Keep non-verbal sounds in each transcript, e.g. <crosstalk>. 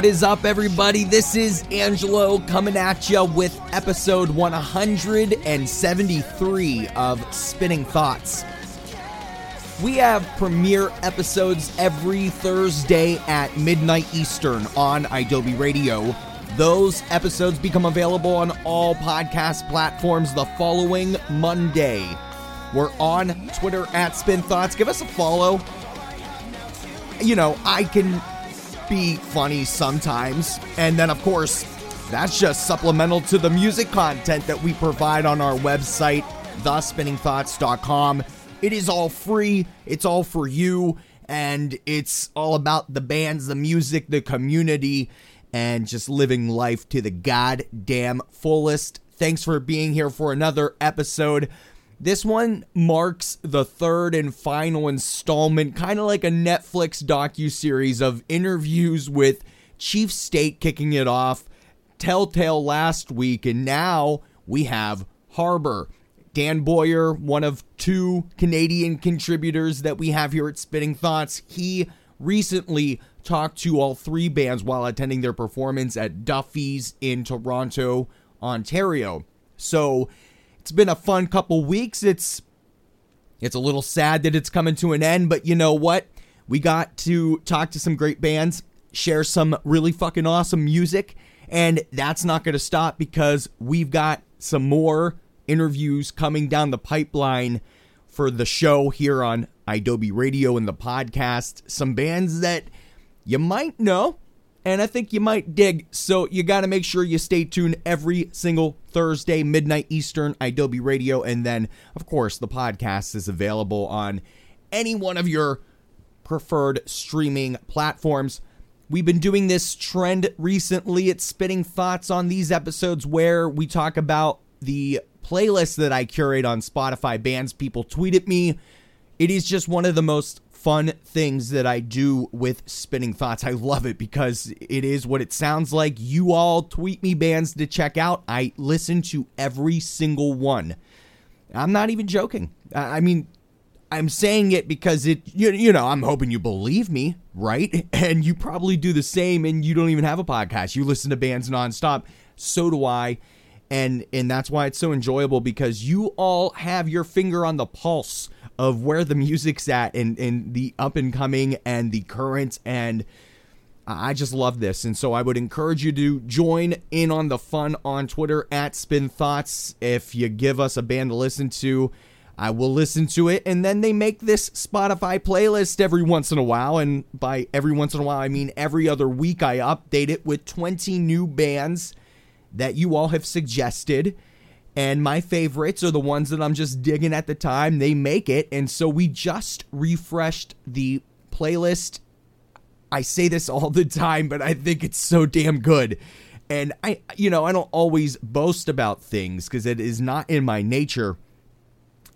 What is up, everybody? This is Angelo coming at you with episode 173 of Spinning Thoughts. We have premiere episodes every Thursday at midnight Eastern on Adobe Radio. Those episodes become available on all podcast platforms the following Monday. We're on Twitter at Spin Thoughts. Give us a follow. You know, I can be funny sometimes. And then, of course, that's just supplemental to the music content that we provide on our website, thespinningthoughts.com. It is all free, it's all for you, and it's all about the bands, the music, the community, and just living life to the goddamn fullest. Thanks for being here for another episode. This one marks the third and final installment, kind of like a Netflix docu-series of interviews with Chief State kicking it off, Telltale last week, and now we have Harbor. Dan Boyer, one of two Canadian contributors that we have here at Spinning Thoughts, he recently talked to all three bands while attending their performance at Duffy's in Toronto, Ontario. So it's been a fun couple weeks. It's it's a little sad that it's coming to an end, but you know what? We got to talk to some great bands, share some really fucking awesome music, and that's not going to stop because we've got some more interviews coming down the pipeline for the show here on Adobe Radio and the podcast. Some bands that you might know and I think you might dig. So you got to make sure you stay tuned every single Thursday, midnight Eastern, Adobe Radio. And then, of course, the podcast is available on any one of your preferred streaming platforms. We've been doing this trend recently. It's Spinning Thoughts on these episodes where we talk about the playlist that I curate on Spotify bands. People tweet at me. It is just one of the most fun things that I do with Spinning Thoughts. I love it because it is what it sounds like. You all tweet me bands to check out. I listen to every single one. I'm not even joking. I mean, I'm saying it because it, you, you know, I'm hoping you believe me, right? <laughs> And you probably do the same and you don't even have a podcast. You listen to bands nonstop. So do I. And and that's why it's so enjoyable because you all have your finger on the pulse of where the music's at and, and the up and coming and the current and I just love this. And so I would encourage you to join in on the fun on Twitter at Spin Thoughts. If you give us a band to listen to, I will listen to it. And then they make this Spotify playlist every once in a while. And by every once in a while, I mean every other week I update it with 20 new bands that you all have suggested and my favorites are the ones that I'm just digging at the time. They make it. And so we just refreshed the playlist. I say this all the time, but I think it's so damn good. And I, you know, I don't always boast about things because it is not in my nature.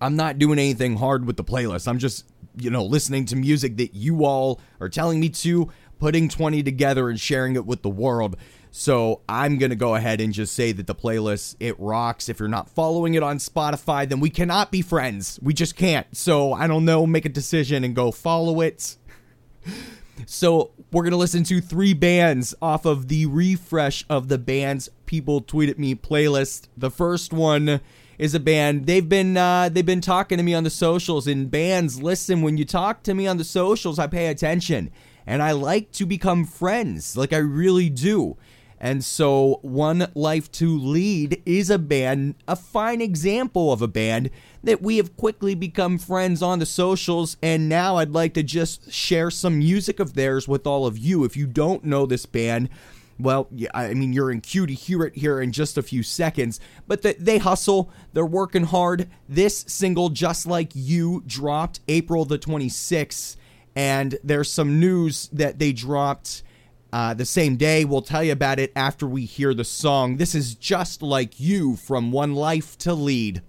I'm not doing anything hard with the playlist. I'm just, you know, listening to music that you all are telling me to, putting 20 together and sharing it with the world. So I'm going to go ahead and just say that the playlist, it rocks. If you're not following it on Spotify, then we cannot be friends. We just can't. So I don't know, make a decision and go follow it. <laughs> So we're going to listen to three bands off of the refresh of the bands people tweet at me playlist. The first one is a band they've been uh, they've been talking to me on the socials and bands listen when you talk to me on the socials I pay attention and I like to become friends like I really do And so, One Life to Lead is a band, a fine example of a band that we have quickly become friends on the socials. And now I'd like to just share some music of theirs with all of you. If you don't know this band, well, I mean, you're in queue to hear it here in just a few seconds, but the, they hustle. They're working hard. This single, Just Like You, dropped April the 26th, and there's some news that they dropped uh, the same day. We'll tell you about it after we hear the song. This is Just Like You from One Life to Lead.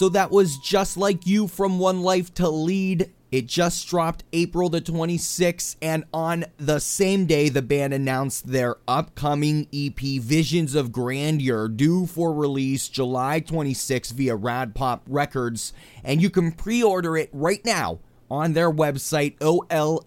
So that was just like you from One Life to Lead. It just dropped April the 26th, and on the same day, the band announced their upcoming EP, Visions of Grandeur, due for release July 26th via Rad Pop Records. And you can pre order it right now on their website, oltlband.com.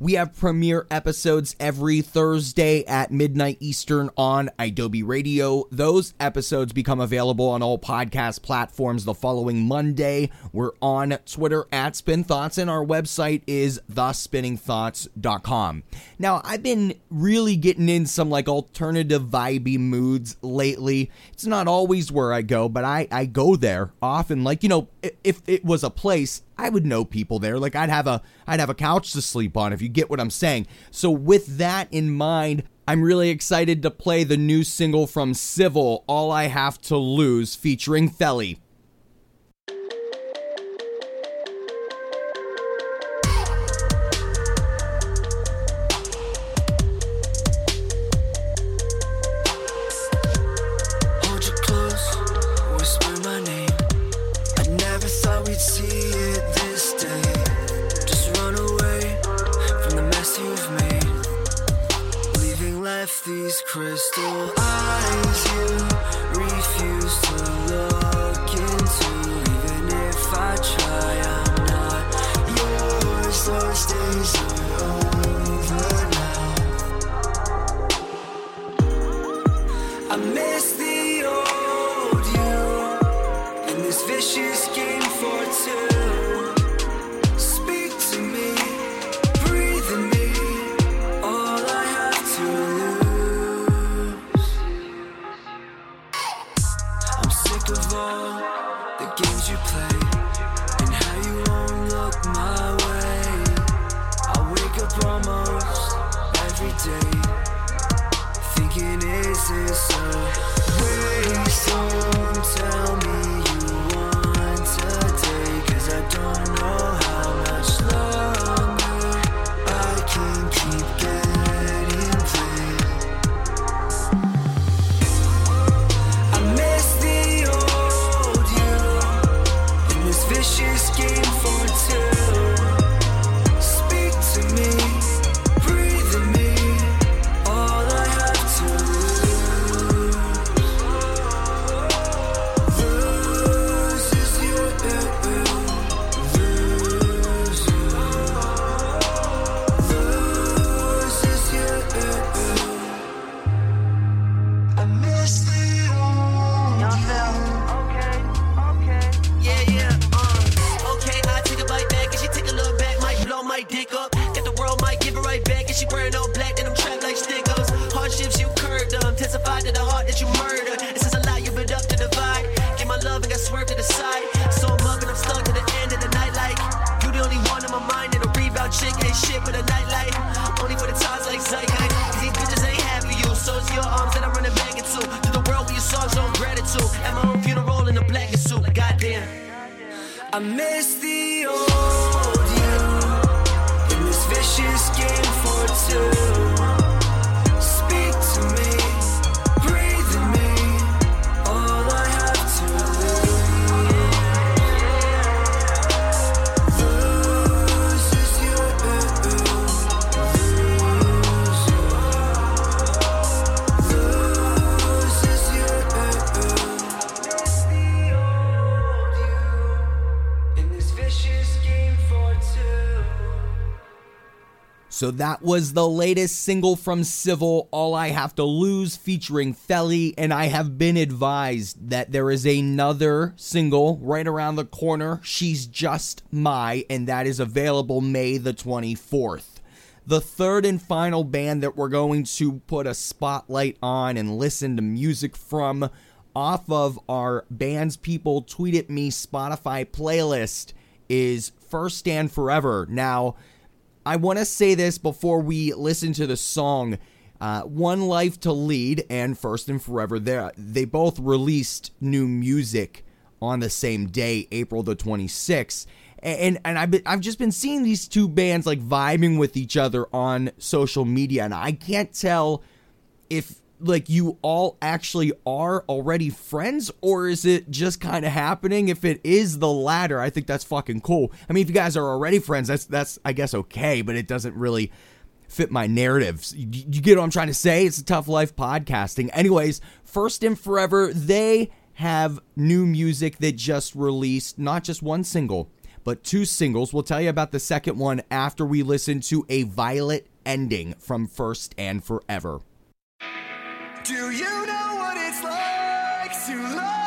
We have premiere episodes every Thursday at midnight Eastern on Adobe Radio. Those episodes become available on all podcast platforms the following Monday. We're on Twitter at Spin Thoughts, and our website is thespinningthoughts.com. Now, I've been really getting in some like alternative vibey moods lately. It's not always where I go, but I, I go there often. Like, you know, if it was a place, I would know people there. Like I'd have a I'd have a couch to sleep on if you get what I'm saying. So with that in mind, I'm really excited to play the new single from Civil, All I Have to Lose, featuring Felly. So that was the latest single from Civil, All I Have to Lose, featuring Felly. And I have been advised that there is another single right around the corner, She's Just My, and that is available May the 24th. The third and final band that we're going to put a spotlight on and listen to music from off of our Bands People Tweet at Me Spotify playlist is First and Forever. Now, I want to say this before we listen to the song. Uh, One Life to Lead and First and Forever, they they both released new music on the same day, April the 26th. And and I've been, I've just been seeing these two bands like vibing with each other on social media, and I can't tell if like you all actually are already friends or is it just kind of happening? If it is the latter i think that's fucking cool. I mean if you guys are already friends that's that's i guess okay but it doesn't really fit my narratives. You, you get what i'm trying to say? It's a tough life podcasting. Anyways first and forever they have new music that just released not just one single but two singles. We'll tell you about the second one after we listen to a violet ending from first and forever. Do you know what it's like to love?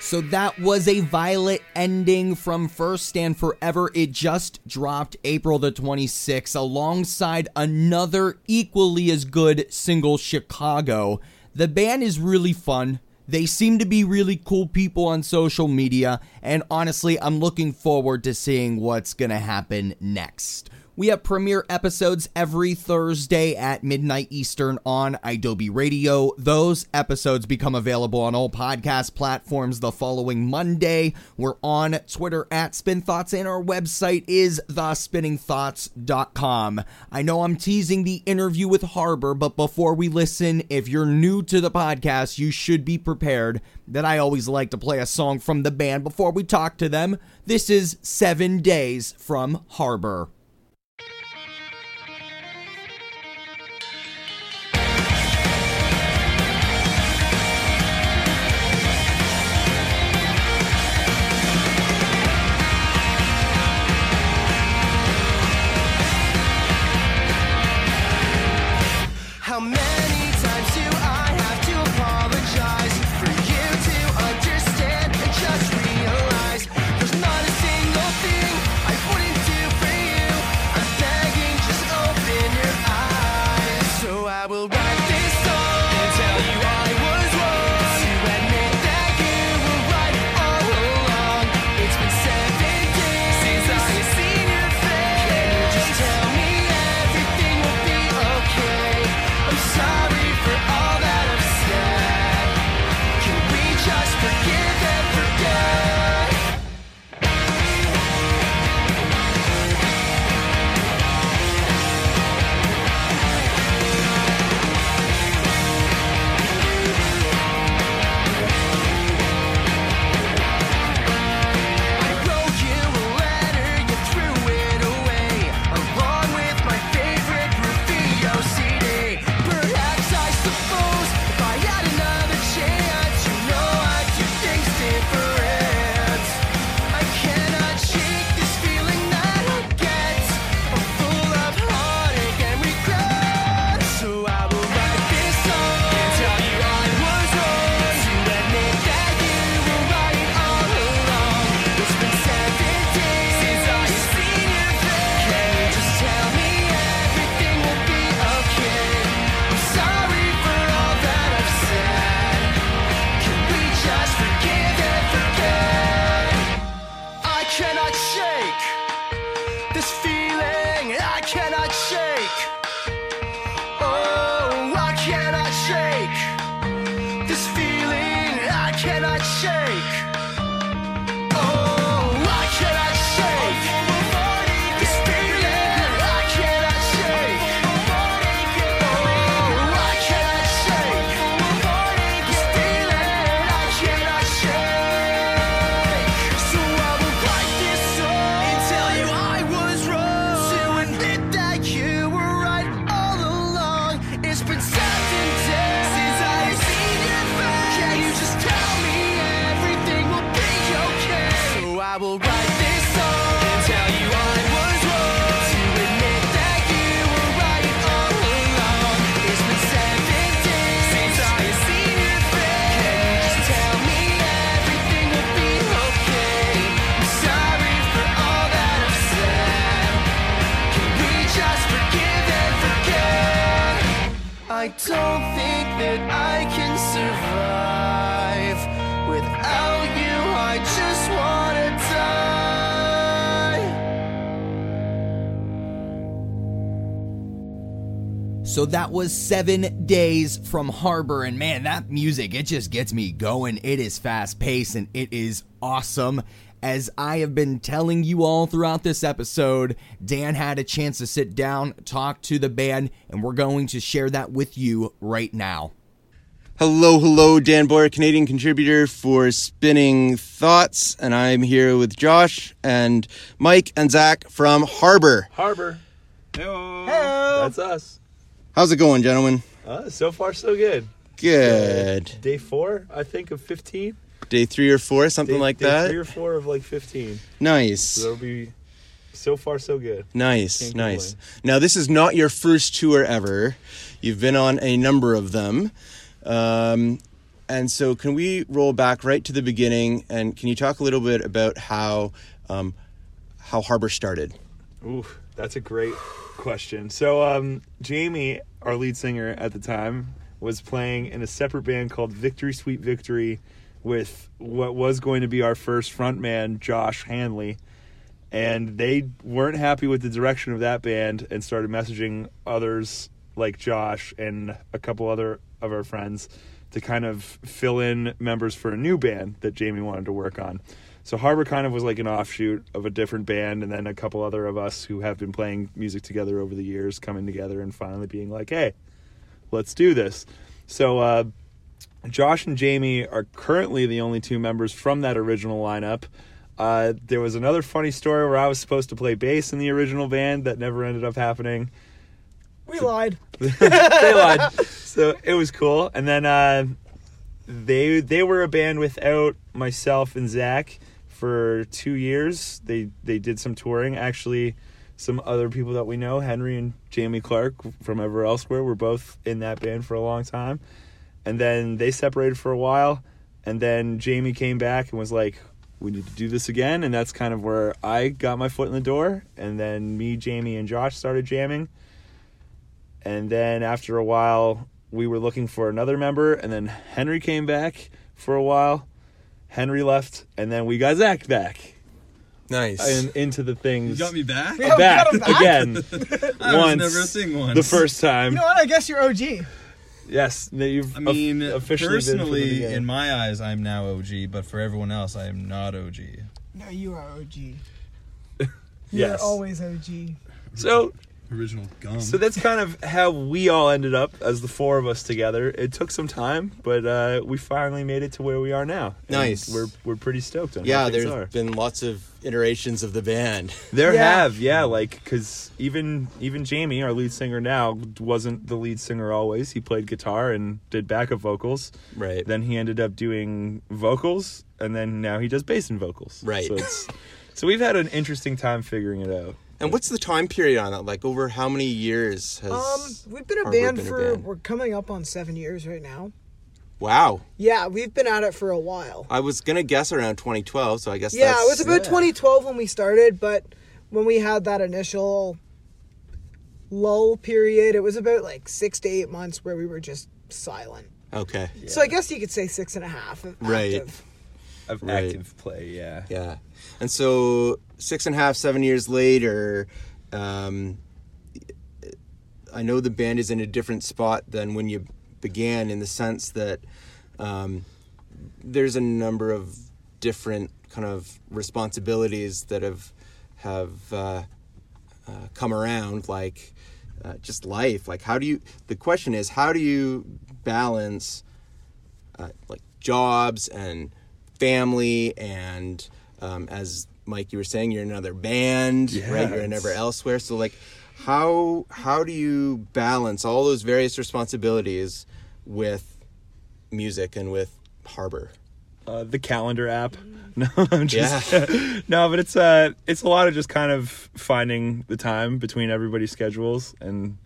So that was a violet ending from First and Forever. It just dropped April the 26th alongside another equally as good single, Chicago. The band is really fun. They seem to be really cool people on social media, and honestly, I'm looking forward to seeing what's gonna happen next. We have premiere episodes every Thursday at midnight Eastern on Adobe Radio. Those episodes become available on all podcast platforms the following Monday. We're on Twitter at Spin Thoughts, and our website is thespinningthoughts.com. I know I'm teasing the interview with Harbor, but before we listen, if you're new to the podcast, you should be prepared that I always like to play a song from the band before we talk to them. This is Seven Days from Harbor. That was seven days from Harbor, and man, that music, it just gets me going. It is fast paced and it is awesome. As I have been telling you all throughout this episode, Dan had a chance to sit down, talk to the band, and we're going to share that with you right now. Hello, hello, Dan Boyer, Canadian contributor for Spinning Thoughts, and I'm here with Josh and Mike and Zach from Harbor. Harbor. Hello. That's us. How's it going, gentlemen? Uh, so far, so good. Good. Day four, I think, of 15. Day three or four, something Day, like day that. Three or four of like 15. Nice, So that'll be so far, so good. nice, Can't nice. complain. Now, this is not your first tour ever. You've been on a number of them. Um, and so, can we roll back right to the beginning? And can you talk a little bit about how um, how Harbor started? Ooh, that's a great question. So, um, Jamie, our lead singer at the time, was playing in a separate band called Victory Sweet Victory with what was going to be our first frontman, Josh Hanley. And they weren't happy with the direction of that band and started messaging others like Josh and a couple other of our friends to kind of fill in members for a new band that Jamie wanted to work on. So Harbor kind of was like an offshoot of a different band, and then a couple other of us who have been playing music together over the years coming together and finally being like, "Hey, let's do this." So uh, Josh and Jamie are currently the only two members from that original lineup. Uh, there was another funny story where I was supposed to play bass in the original band that never ended up happening. We lied. <laughs> they lied. So it was cool. And then uh, they they were a band without myself and Zach for two years. They they did some touring. Actually, some other people that we know, Henry and Jamie Clark from Ever Elsewhere, were both in that band for a long time. And then they separated for a while. And then Jamie came back and was like, "We need to do this again." And that's kind of where I got my foot in the door. And then me, Jamie, and Josh started jamming and then after a while we were looking for another member and then henry came back for a while henry left and then we got zach back Nice. and into the things You got me back? Yeah, back, got back. again <laughs> I was once never a thing once. the first time You know what? I guess you're OG. yes you've I mean, of- officially been from the personally, in my eyes, I'm now OG, but for everyone else, I am not OG. No, you are OG. <laughs> Yes. You're always OG. so Original gum. so that's kind of how we all ended up as the four of us together it took some time but uh, we finally made it to where we are now Nice. we're we're pretty stoked on yeah, how things there's are. been lots of iterations of the band. <laughs> There Yeah. have, yeah, like because even even Jamie, our lead singer now, wasn't the lead singer always. He played guitar and did backup vocals. Right. Then he ended up doing vocals, and then now he does bass and vocals. Right. So it's so we've had an interesting time figuring it out. And what's the time period on that? Like over how many years has Um, we've been a Harbor band been a for band? we're coming up on seven years right now. Wow. Yeah, we've been at it for a while. I was gonna guess around 2012, so I guess Yeah, that's, it was about 2012 when we started, but when we had that initial lull period, it was about like six to eight months where we were just silent. okay. So I guess you could say six and a half. of Right. active. Of Right. active play, yeah. Yeah. And so six and a half, seven years later, um, I know the band is in a different spot than when you began, in the sense that um, there's a number of different kind of responsibilities that have have uh, uh, come around, like uh, just life. Like, how do you? The question is, how do you balance uh, like jobs and family and um, as Mike you were saying you're in another band Yeah, right you're never elsewhere so like how how do you balance all those various responsibilities with music and with Harbor uh, the calendar app. <laughs> No, I'm just Yeah. <laughs> no, but it's uh it's a lot of just kind of finding the time between everybody's schedules, and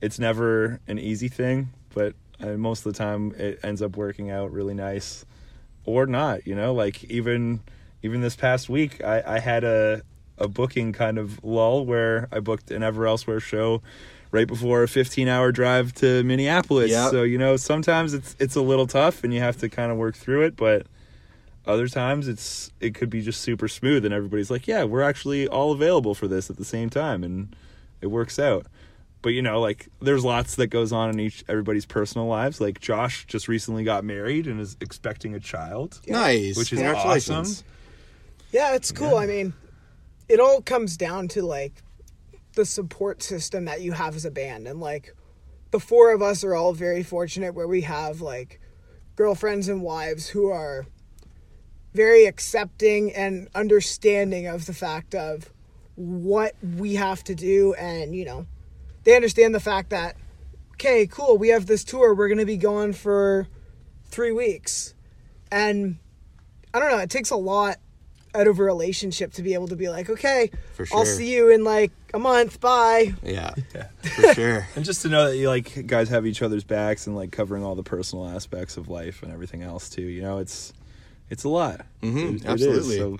it's never an easy thing. But uh, most of the time, it ends up working out really nice, or not. You know, like even even this past week, I I had a a booking kind of lull where I booked an Ever Elsewhere show right before a 15 hour drive to Minneapolis. Yep. So, you know, sometimes it's it's a little tough and you have to kind of work through it, but other times it's it could be just super smooth and everybody's like, "Yeah, we're actually all available for this at the same time." And it works out. But you know, like there's lots that goes on in each everybody's personal lives. Like Josh just recently got married and is expecting a child. nice Which is awesome. Yeah, it's cool. I mean, it all comes down to like the support system that you have as a band. And like the four of us are all very fortunate where we have like girlfriends and wives who are very accepting and understanding of the fact of what we have to do and you know they understand the fact that okay cool we have this tour we're going to be going for 3 weeks and I don't know. It takes a lot out of a relationship to be able to be like, okay, For I'll see you in like a month. Bye. yeah <laughs> for sure <laughs> And just to know that you like guys have each other's backs and like covering all the personal aspects of life and everything else too. You know, it's it's a lot. Mhm, It- it is. absolutely. So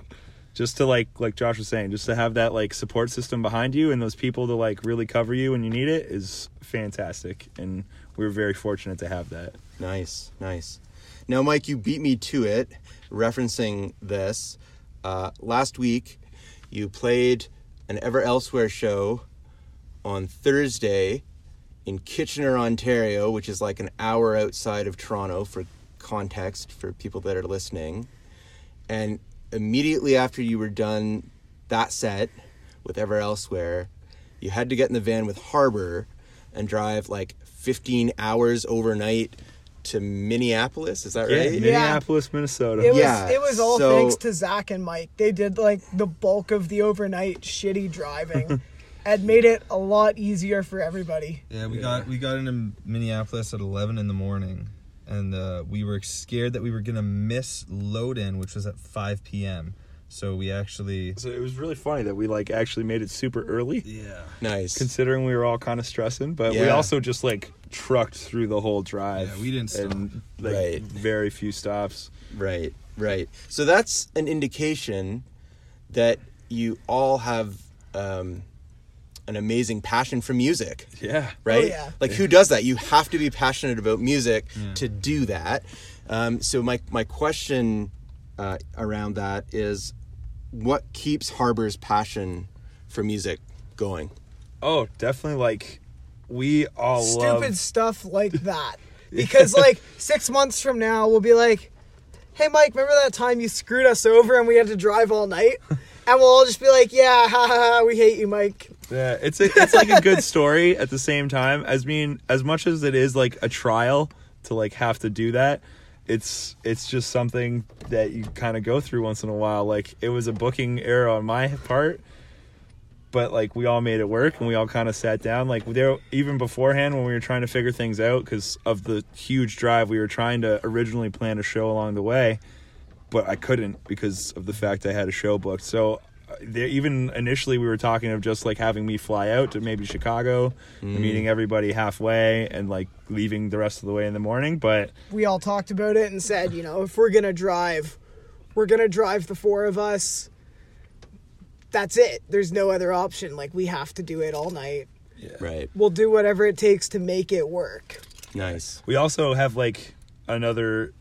just to like like Josh was saying, just to have that like support system behind you and those people to like really cover you when you need it is fantastic. And we're very fortunate to have that. Nice, nice. Now, Mike, you beat me to it, referencing this. Uh, last week, you played an Ever Elsewhere show on Thursday in Kitchener, Ontario, which is like an hour outside of Toronto for context for people that are listening. And immediately after you were done that set with Ever Elsewhere, you had to get in the van with Harbor and drive like 15 hours overnight to Minneapolis. Is that right? Minneapolis, Minnesota. It was Yeah, it was all so- thanks to Zach and Mike. They did like the bulk of the overnight shitty driving <laughs> and made it a lot easier for everybody. Yeah, we got we got into Minneapolis at eleven in the morning, and uh, we were scared that we were gonna miss load in, which was at five p.m. So we actually So it was really funny that we like actually made it super early. yeah Nice. considering we were all kind of stressing, but we also just like trucked through the whole drive. Yeah, we didn't stop. And like Right. very few stops. Right, right. So that's an indication that you all have um, an amazing passion for music. Yeah. right? Oh, yeah. Like who does that? You have to be passionate about music to do that. Um, so my my question uh, around that is, what keeps Harbor's passion for music going? Oh, definitely like we all Stupid love stuff like that. Because like six months from now we'll be like, Hey Mike, remember that time you screwed us over and we had to drive all night? And we'll all just be like, Yeah, ha ha ha, we hate you, Mike. Yeah, it's a, it's like a good <laughs> story at the same time as being as much as it is like a trial to like have to do that. It's it's just something that you kind of go through once in a while. Like it was a booking error on my part, but like we all made it work and we all kind of sat down. Like there even beforehand when we were trying to figure things out because of the huge drive, we were trying to originally plan a show along the way, but I couldn't because of the fact I had a show booked. So uh, there, even initially we were talking of just like having me fly out to maybe Chicago, meeting everybody halfway, and like leaving the rest of the way in the morning. But we all talked about it and said, you know, if we're gonna drive, we're gonna drive the four of us. That's it. There's no other option. Like we have to do it all night. Right. We'll do whatever it takes to make it work. Nice. we also have like another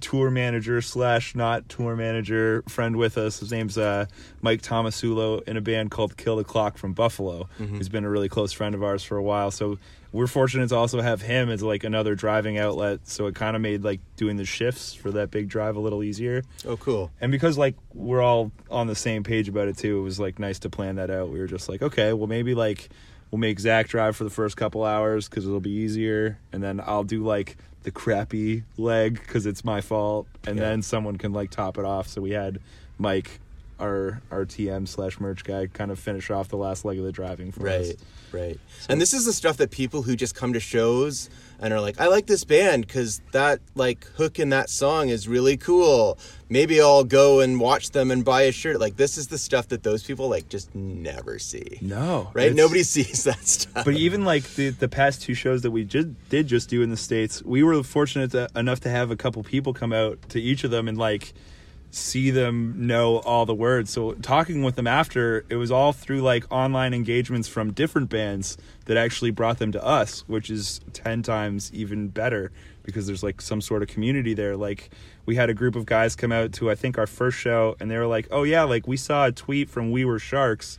tour manager slash not tour manager friend with us. His name's uh, Mike Tomasulo in a band called Kill the Clock from Buffalo. He's been a really close friend of ours for a while. So we're fortunate to also have him as like another driving outlet. So it kind of made like doing the shifts for that big drive a little easier. Oh, cool. And because like we're all on the same page about it too, it was like nice to plan that out. We were just like, okay, well maybe like we'll make Zach drive for the first couple hours because it'll be easier, and then I'll do like the crappy leg because it's my fault, and Yeah. then someone can like top it off. So we had Mike, our our TM slash merch guy, kind of finish off the last leg of the driving for us. Right, right. And this is the stuff that people who just come to shows and are like, I like this band because that like hook in that song is really cool. Maybe I'll go and watch them and buy a shirt. Like this is the stuff that those people like just never see. No, Right? Nobody <laughs> sees that stuff. But even like the the past two shows that we just did just do in the states, we were fortunate to, enough to have a couple people come out to each of them and like see them know all the words. So talking with them after, it was all through like online engagements from different bands that actually brought them to us, which is 10 times even better because there's like some sort of community there. Like we had a group of guys come out to I think our first show and they were like, "Oh yeah, like we saw a tweet from We Were Sharks."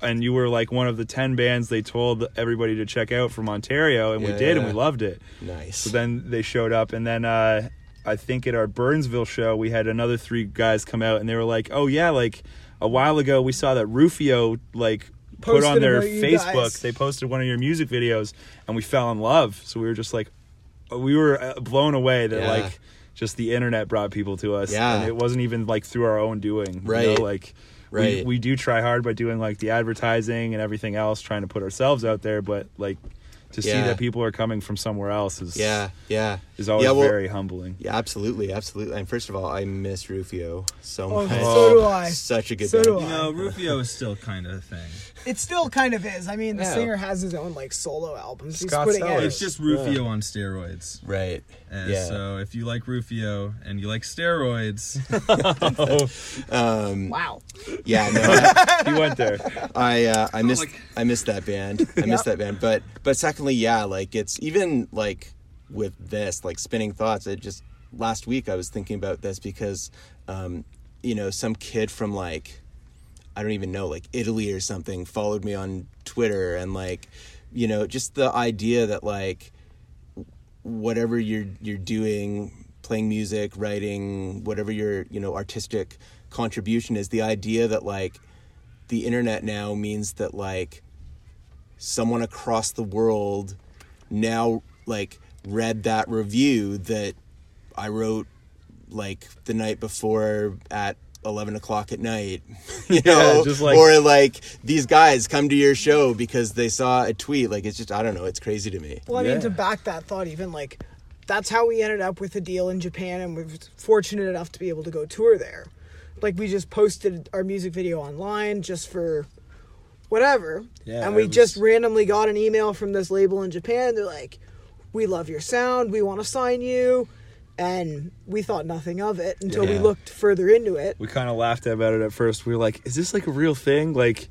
And you were like one of the 10 bands they told everybody to check out from Ontario, and we Yeah, did, and we loved it. nice. So then they showed up, and then uh, I think at our Burnsville show, we had another three guys come out, and they were like, "Oh yeah, like a while ago, we saw that Rufio like put on their Facebook. guys." They posted one of your music videos, and we fell in love. So we were just like, we were uh, blown away that Yeah. like just the internet brought people to us. Yeah. and it wasn't even like through our own doing. you Right. know, like. We, Right. we do try hard by doing like the advertising and everything else, trying to put ourselves out there, but like to see that people are coming from somewhere else is yeah, yeah. is always yeah, well, very humbling. Yeah, absolutely, absolutely. And first of all, I miss Rufio so Oh, much. so do I. Such a good So band. do You know, Rufio is still kind of a thing. It still kind of is. I mean, the Yeah. singer has his own like solo albums. He's Scott putting out. It's just Rufio on steroids. Right. And yeah. So if you like Rufio and you like steroids, <laughs> <laughs> um, wow. yeah, no, <laughs> I, He went there. I uh, I missed like- I missed that band. I missed that band. But but secondly, yeah, like it's even like with this like spinning thoughts. It just last week I was thinking about this because um, you know some kid from like I don't even know like Italy or something followed me on Twitter and like you know just the idea that like whatever you're you're doing playing music writing whatever your you know artistic contribution is the idea that like the internet now means that like someone across the world now like read that review that I wrote like the night before at 11 o'clock at night <laughs> you know just like- or like these guys come to your show because they saw a tweet like it's just i don't know it's crazy to me Well, I Yeah. mean, to back that thought, even like that's how we ended up with a deal in Japan, and we're fortunate enough to be able to go tour there. Like we just posted our music video online just for whatever, Yeah, and we was- just randomly got an email from this label in Japan. They're like, "We love your sound. We want to sign you." And we thought nothing of it until we looked further into it. We kind of laughed about it at first. We were like, "Is this like a real thing?" Like,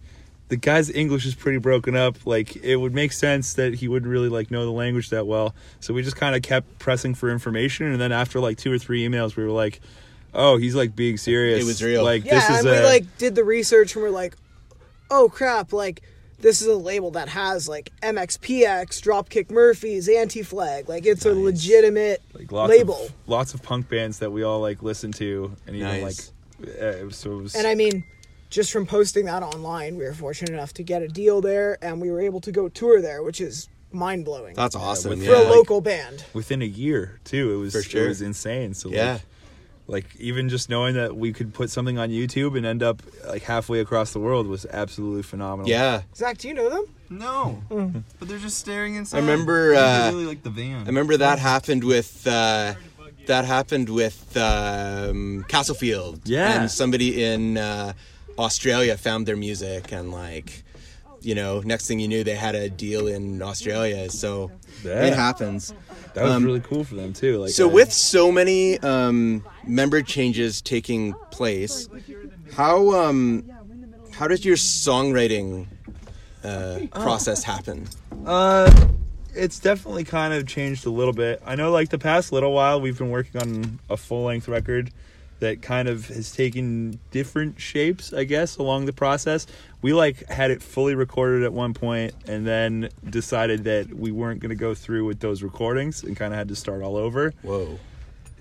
the guy's English is pretty broken up. Like, it would make sense that he wouldn't really like know the language that well. So we just kind of kept pressing for information, and then after like two or three emails, we were like, "Oh, he's like being serious. It was real. Like, Yeah, this is and we like did the research and we're like, oh crap, like this is a label that has like MXPX, Dropkick Murphys, Anti Flag. Like it's a legitimate like lots label. of lots of punk bands that we all like listen to, and even Nice. like, uh, so it was. And I mean, just from posting that online, we were fortunate enough to get a deal there and we were able to go tour there, which is mind blowing. that's awesome with- yeah, For a like- local band. within a year too. It was For sure. it was insane. So Yeah. like, like even just knowing that we could put something on YouTube and end up like halfway across the world was absolutely phenomenal. yeah Zach, do you know them? no. But they're just staring inside. I remember, I uh, really like the van. I remember that happened with uh, that happened with um, Castlefield. Yeah. and somebody in uh, Australia found their music, and like, you know, next thing you knew, they had a deal in Australia. So Yeah. it happens. that was Um, really cool for them too. Like So uh, with so many um, member changes taking place, how um, how does your songwriting uh, process happen? Uh, it's definitely kind of changed a little bit. I know, like the past little while, we've been working on a full length record that kind of has taken different shapes, I guess, along the process. We like had it fully recorded at one point, and then decided that we weren't going to go through with those recordings, and kind of had to start all over. Whoa.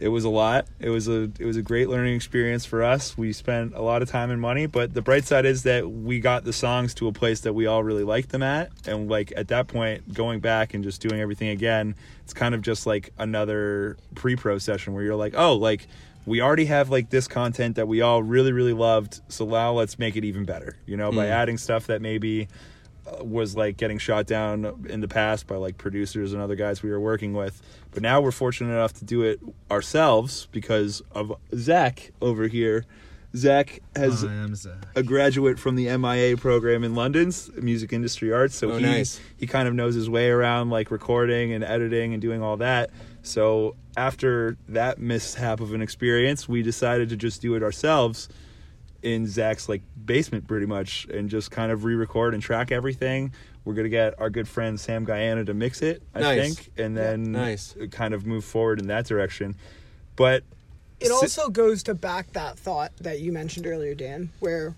It was a lot. It was a it was a great learning experience for us. We spent a lot of time and money, but the bright side is that we got the songs to a place that we all really liked them at. And like at that point, going back and just doing everything again, it's kind of just like another pre-pro session where you're like, "Oh, like we already have like this content that we all really really loved, so now let's make it even better." You know, by adding stuff that maybe uh, was like getting shot down in the past by like producers and other guys we were working with. But now we're fortunate enough to do it ourselves because of Zach over here. Zach has oh, I Zach. a graduate from the MIA program in London's Music Industry Arts, so Oh, he nice. he kind of knows his way around like recording and editing and doing all that. So after that mishap of an experience, we decided to just do it ourselves in Zach's like basement pretty much and just kind of re-record and track everything. We're gonna get our good friend Sam Guaiana to mix it, I Nice. think, and then Nice. kind of move forward in that direction. But It also goes to back that thought that you mentioned earlier, Dan, where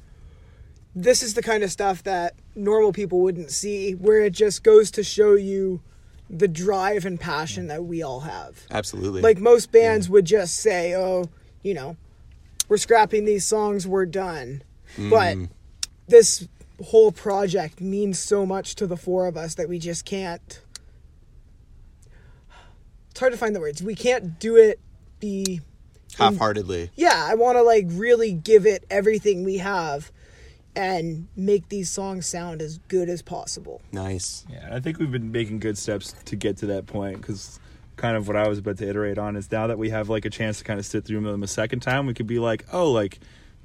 this is the kind of stuff that normal people wouldn't see, where it just goes to show you the drive and passion mm. that we all have. Absolutely. Like most bands would just say, oh, you know, we're scrapping these songs, we're done. But mm. this whole project means so much to the four of us that we just can't. It's hard to find the words. We can't do it be half-heartedly. yeah, I want to like really give it everything we have and make these songs sound as good as possible. Nice. Yeah, I think we've been making good steps to get to that point because kind of what I was about to iterate on is now that we have like a chance to kind of sit through them a second time, we could be like, oh, like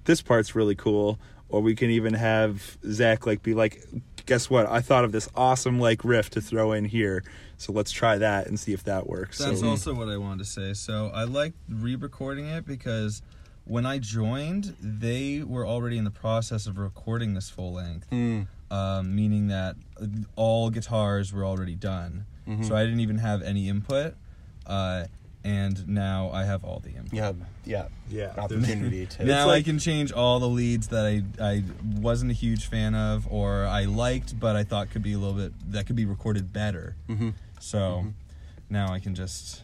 this part's really cool, or we can even have Zach like be like, guess what? I thought of this awesome like riff to throw in here, so let's try that and see if that works. That's so, also what I wanted to say. So I like re-recording it because when I joined, they were already in the process of recording this full length, Hmm. um, meaning that all guitars were already done. Mm-hmm. So I didn't even have any input, uh, and now I have all the input. Yeah. Yeah. yeah, Opportunity <laughs> to. Now like- I can change all the leads that I I wasn't a huge fan of or I liked, but I thought could be a little bit that could be recorded better. Mm-hmm. So now I can just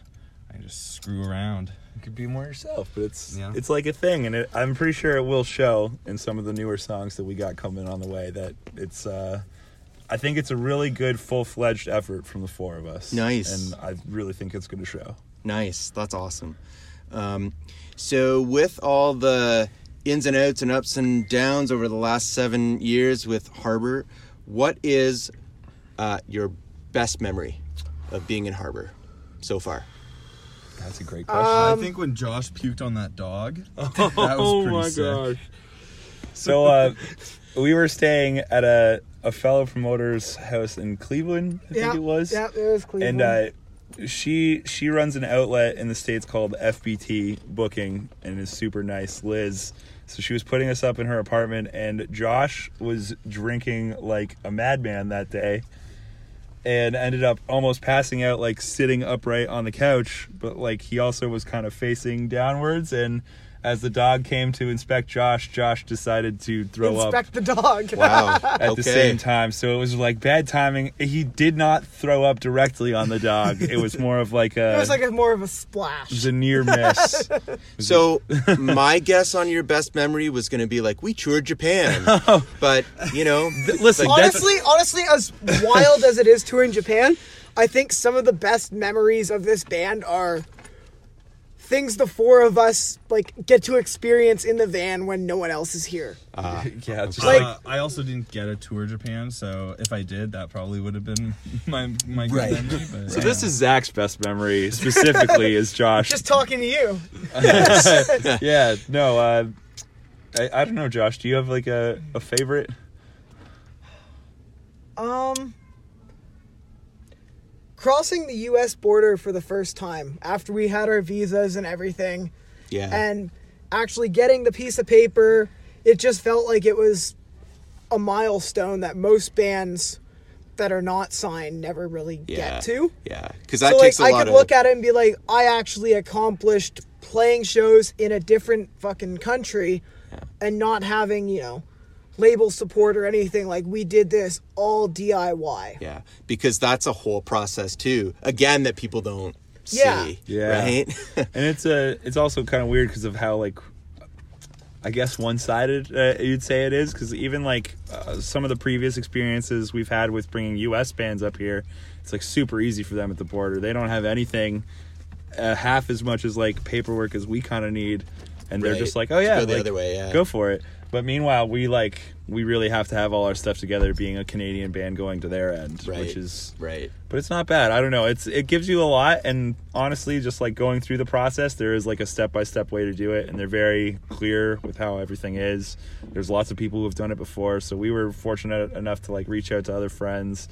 I can just screw around. you could be more yourself, but it's Yeah. it's like a thing, and it, I'm pretty sure it will show in some of the newer songs that we got coming on the way. That it's, uh, I think it's a really good full fledged effort from the four of us. Nice. and I really think it's going to show. Nice. That's awesome. Um, so, with all the ins and outs and ups and downs over the last seven years with Harbor, what is uh, your best memory of being in Harbor so far? That's a great Um, question. I think when Josh puked on that dog, <laughs> that was pretty sick. So uh, we were staying at a a fellow promoter's house in Cleveland, I yeah, think it was. Yeah, it was Cleveland. and uh, she she runs an outlet in the states called FBT Booking and is super nice, Liz. So she was putting us up in her apartment, and Josh was drinking like a madman that day, and ended up almost passing out, like sitting upright on the couch. But like he also was kind of facing downwards, and as the dog came to inspect Josh, Josh decided to throw up Inspect the dog. <laughs> Wow. <laughs> at okay. the same time. So it was like bad timing. He did not throw up directly on the dog. <laughs> It was more of like a, It was like a more of a splash. it was a near miss. So, my guess on your best memory was going to be like, we toured Japan. Oh. but, you know, Listen, that's honestly, honestly, as wild as it is touring Japan, I think some of the best memories of this band are things the four of us like get to experience in the van when no one else is here. <laughs> yeah, just Like- like, uh, I also didn't get a tour Japan, so if I did, that probably would have been <laughs> my my good Right. memory. But, so. This is Zach's best memory specifically <laughs> is Josh. Just talking to you. yeah, no, uh, I, I don't know, Josh. Do you have like a, a favorite? Um, crossing the U.S. border for the first time after we had our visas and everything, yeah. and actually getting the piece of paper, it just felt like it was a milestone that most bands that are not signed never really Yeah. get to. Yeah, because that so like takes a I lot could of. look at it and be like, I actually accomplished playing shows in a different fucking country and not having, you know, label support or anything. Like we did this all DIY. yeah, because that's a whole process too. Again, that people don't Yeah. see. Yeah. Right. <laughs> and it's a it's also kind of weird because of how like I guess one-sided uh, you'd say it is because even like uh, some of the previous experiences we've had with bringing U.S. bands up here, it's like super easy for them at the border. They don't have anything uh, half as much as like paperwork as we kind of need, and they're Right. just like, oh yeah, go the like, other way, yeah. go for it. But meanwhile, we like we really have to have all our stuff together, being a Canadian band going to their end, right. which is right. but it's not bad. I don't know. It's it gives you a lot, and honestly, just like going through the process, there is like a step by step way to do it, and they're very clear with how everything is. There's lots of people who have done it before, so we were fortunate enough to like reach out to other friends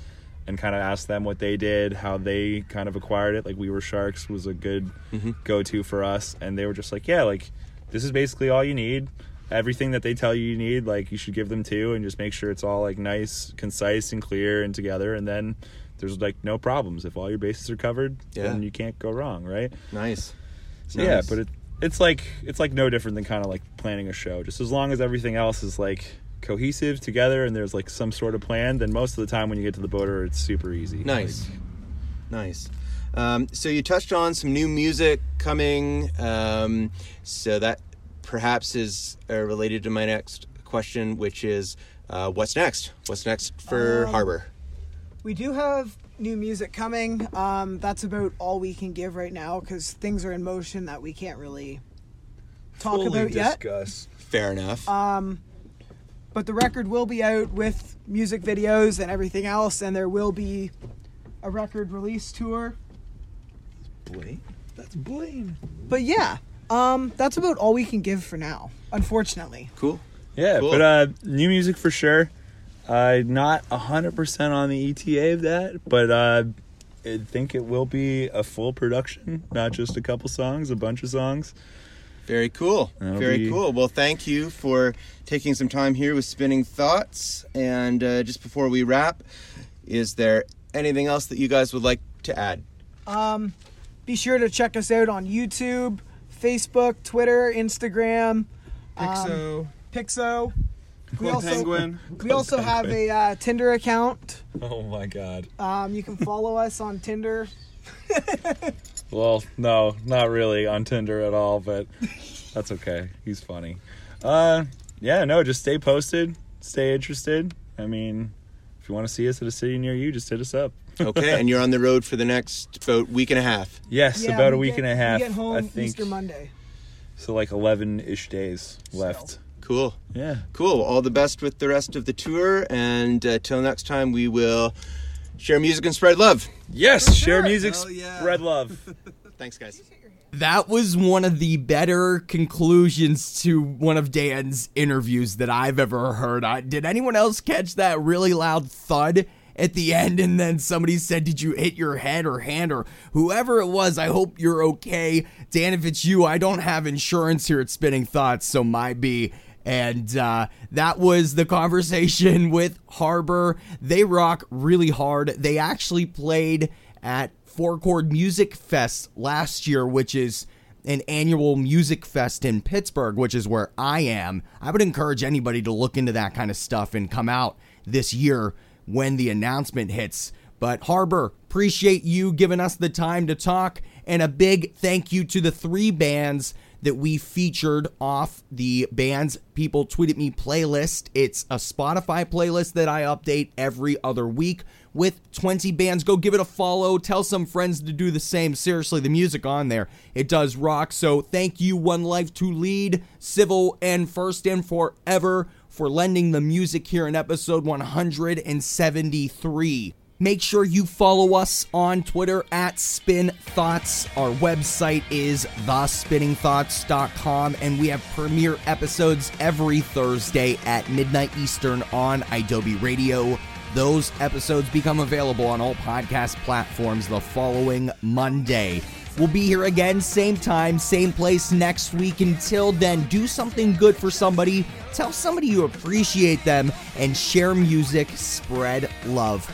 and kind of ask them what they did, how they kind of acquired it. Like we were sharks was a good mm-hmm. go to for us, and they were just like, yeah, like this is basically all you need. Everything that they tell you you need, like you should give them to, and just make sure it's all like nice, concise, and clear and together, and then there's like no problems if all your bases are covered Yeah. then you can't go wrong right Nice. so yeah Nice. but it, it's like it's like no different than kind of like planning a show just as long as everything else is like cohesive together and there's like some sort of plan then most of the time when you get to the border it's super easy Nice. Nice. Um, so you touched on some new music coming. Um, so that perhaps is uh, related to my next question, which is uh, what's next? What's next for Um, Harbor? We do have new music coming. Um, that's about all we can give right now because things are in motion that we can't really talk Fully about yet. discuss. Fair enough. Um, but the record will be out with music videos and everything else, and there will be a record release tour. Blaine that's Blaine But yeah, um, that's about all we can give for now. Unfortunately, cool. yeah Cool. but uh new music for sure uh not 100% on the ETA of that but uh I think it will be a full production, not just a couple songs, a bunch of songs. Very cool. That'll Very be- cool. Well, thank you for taking some time here with Spinning Thoughts. And uh, just before we wrap, is there anything else that you guys would like to add? um, be sure to check us out on YouTube, Facebook, Twitter, Instagram, Pixo, Pixo. We also, Penguin. we also have a uh, Tinder account. Oh my god. Um, you can follow us on Tinder. <laughs> Well, no, not really on Tinder at all, but that's okay. He's funny. Uh yeah, no, just stay posted, stay interested. I mean, if you want to see us at a city near you, just hit us up. Okay, and you're on the road for the next about week and a half. Yes, Yeah, about a week get- and a half. We get home I think Easter Monday. so like 11ish days left. Cool. Yeah. Cool. All the best with the rest of the tour. And uh, till next time, we will share music and spread love. Yes, share music, Hell yeah. spread love. <laughs> Thanks, guys. That was one of the better conclusions to one of Dan's interviews that I've ever heard. I, did anyone else catch that really loud thud at the end? And then somebody said, Did you hit your head or hand or whoever it was? I hope you're okay. Dan, if it's you, I don't have insurance here at Spinning Thoughts, so might be. And uh, that was the conversation <laughs> with Harbor. They rock really hard. They actually played at Four Chord Music Fest last year, which is an annual music fest in Pittsburgh, which is where I am. I would encourage anybody to look into that kind of stuff and come out this year when the announcement hits. But Harbor, appreciate you giving us the time to talk. And a big thank you to the three bands that we featured off the Bands People Tweeted Me playlist. It's a Spotify playlist that I update every other week with 20 bands. Go give it a follow. Tell some friends to do the same. Seriously, the music on there, it does rock. So thank you, One Life to Lead, Civil, and First and Forever for lending the music here in episode 173. Make sure you follow us on Twitter at Spin Thoughts. Our website is thespinningthoughts.com, and we have premiere episodes every Thursday at midnight Eastern on Adobe Radio. Those episodes become available on all podcast platforms the following Monday. We'll be here again, same time, same place next week. Until then, do something good for somebody, tell somebody you appreciate them, and share music, spread love.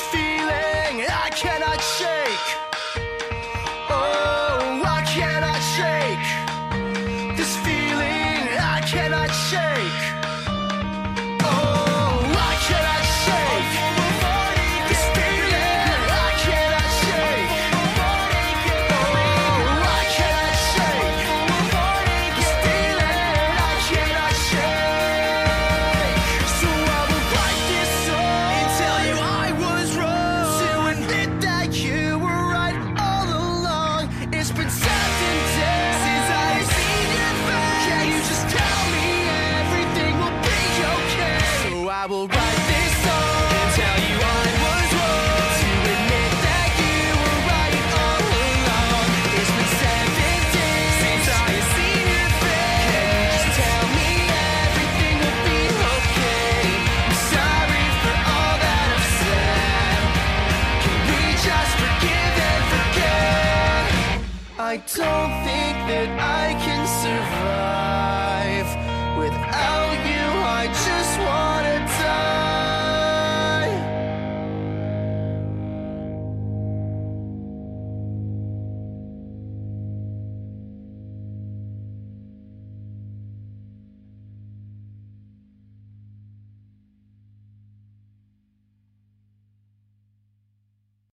This.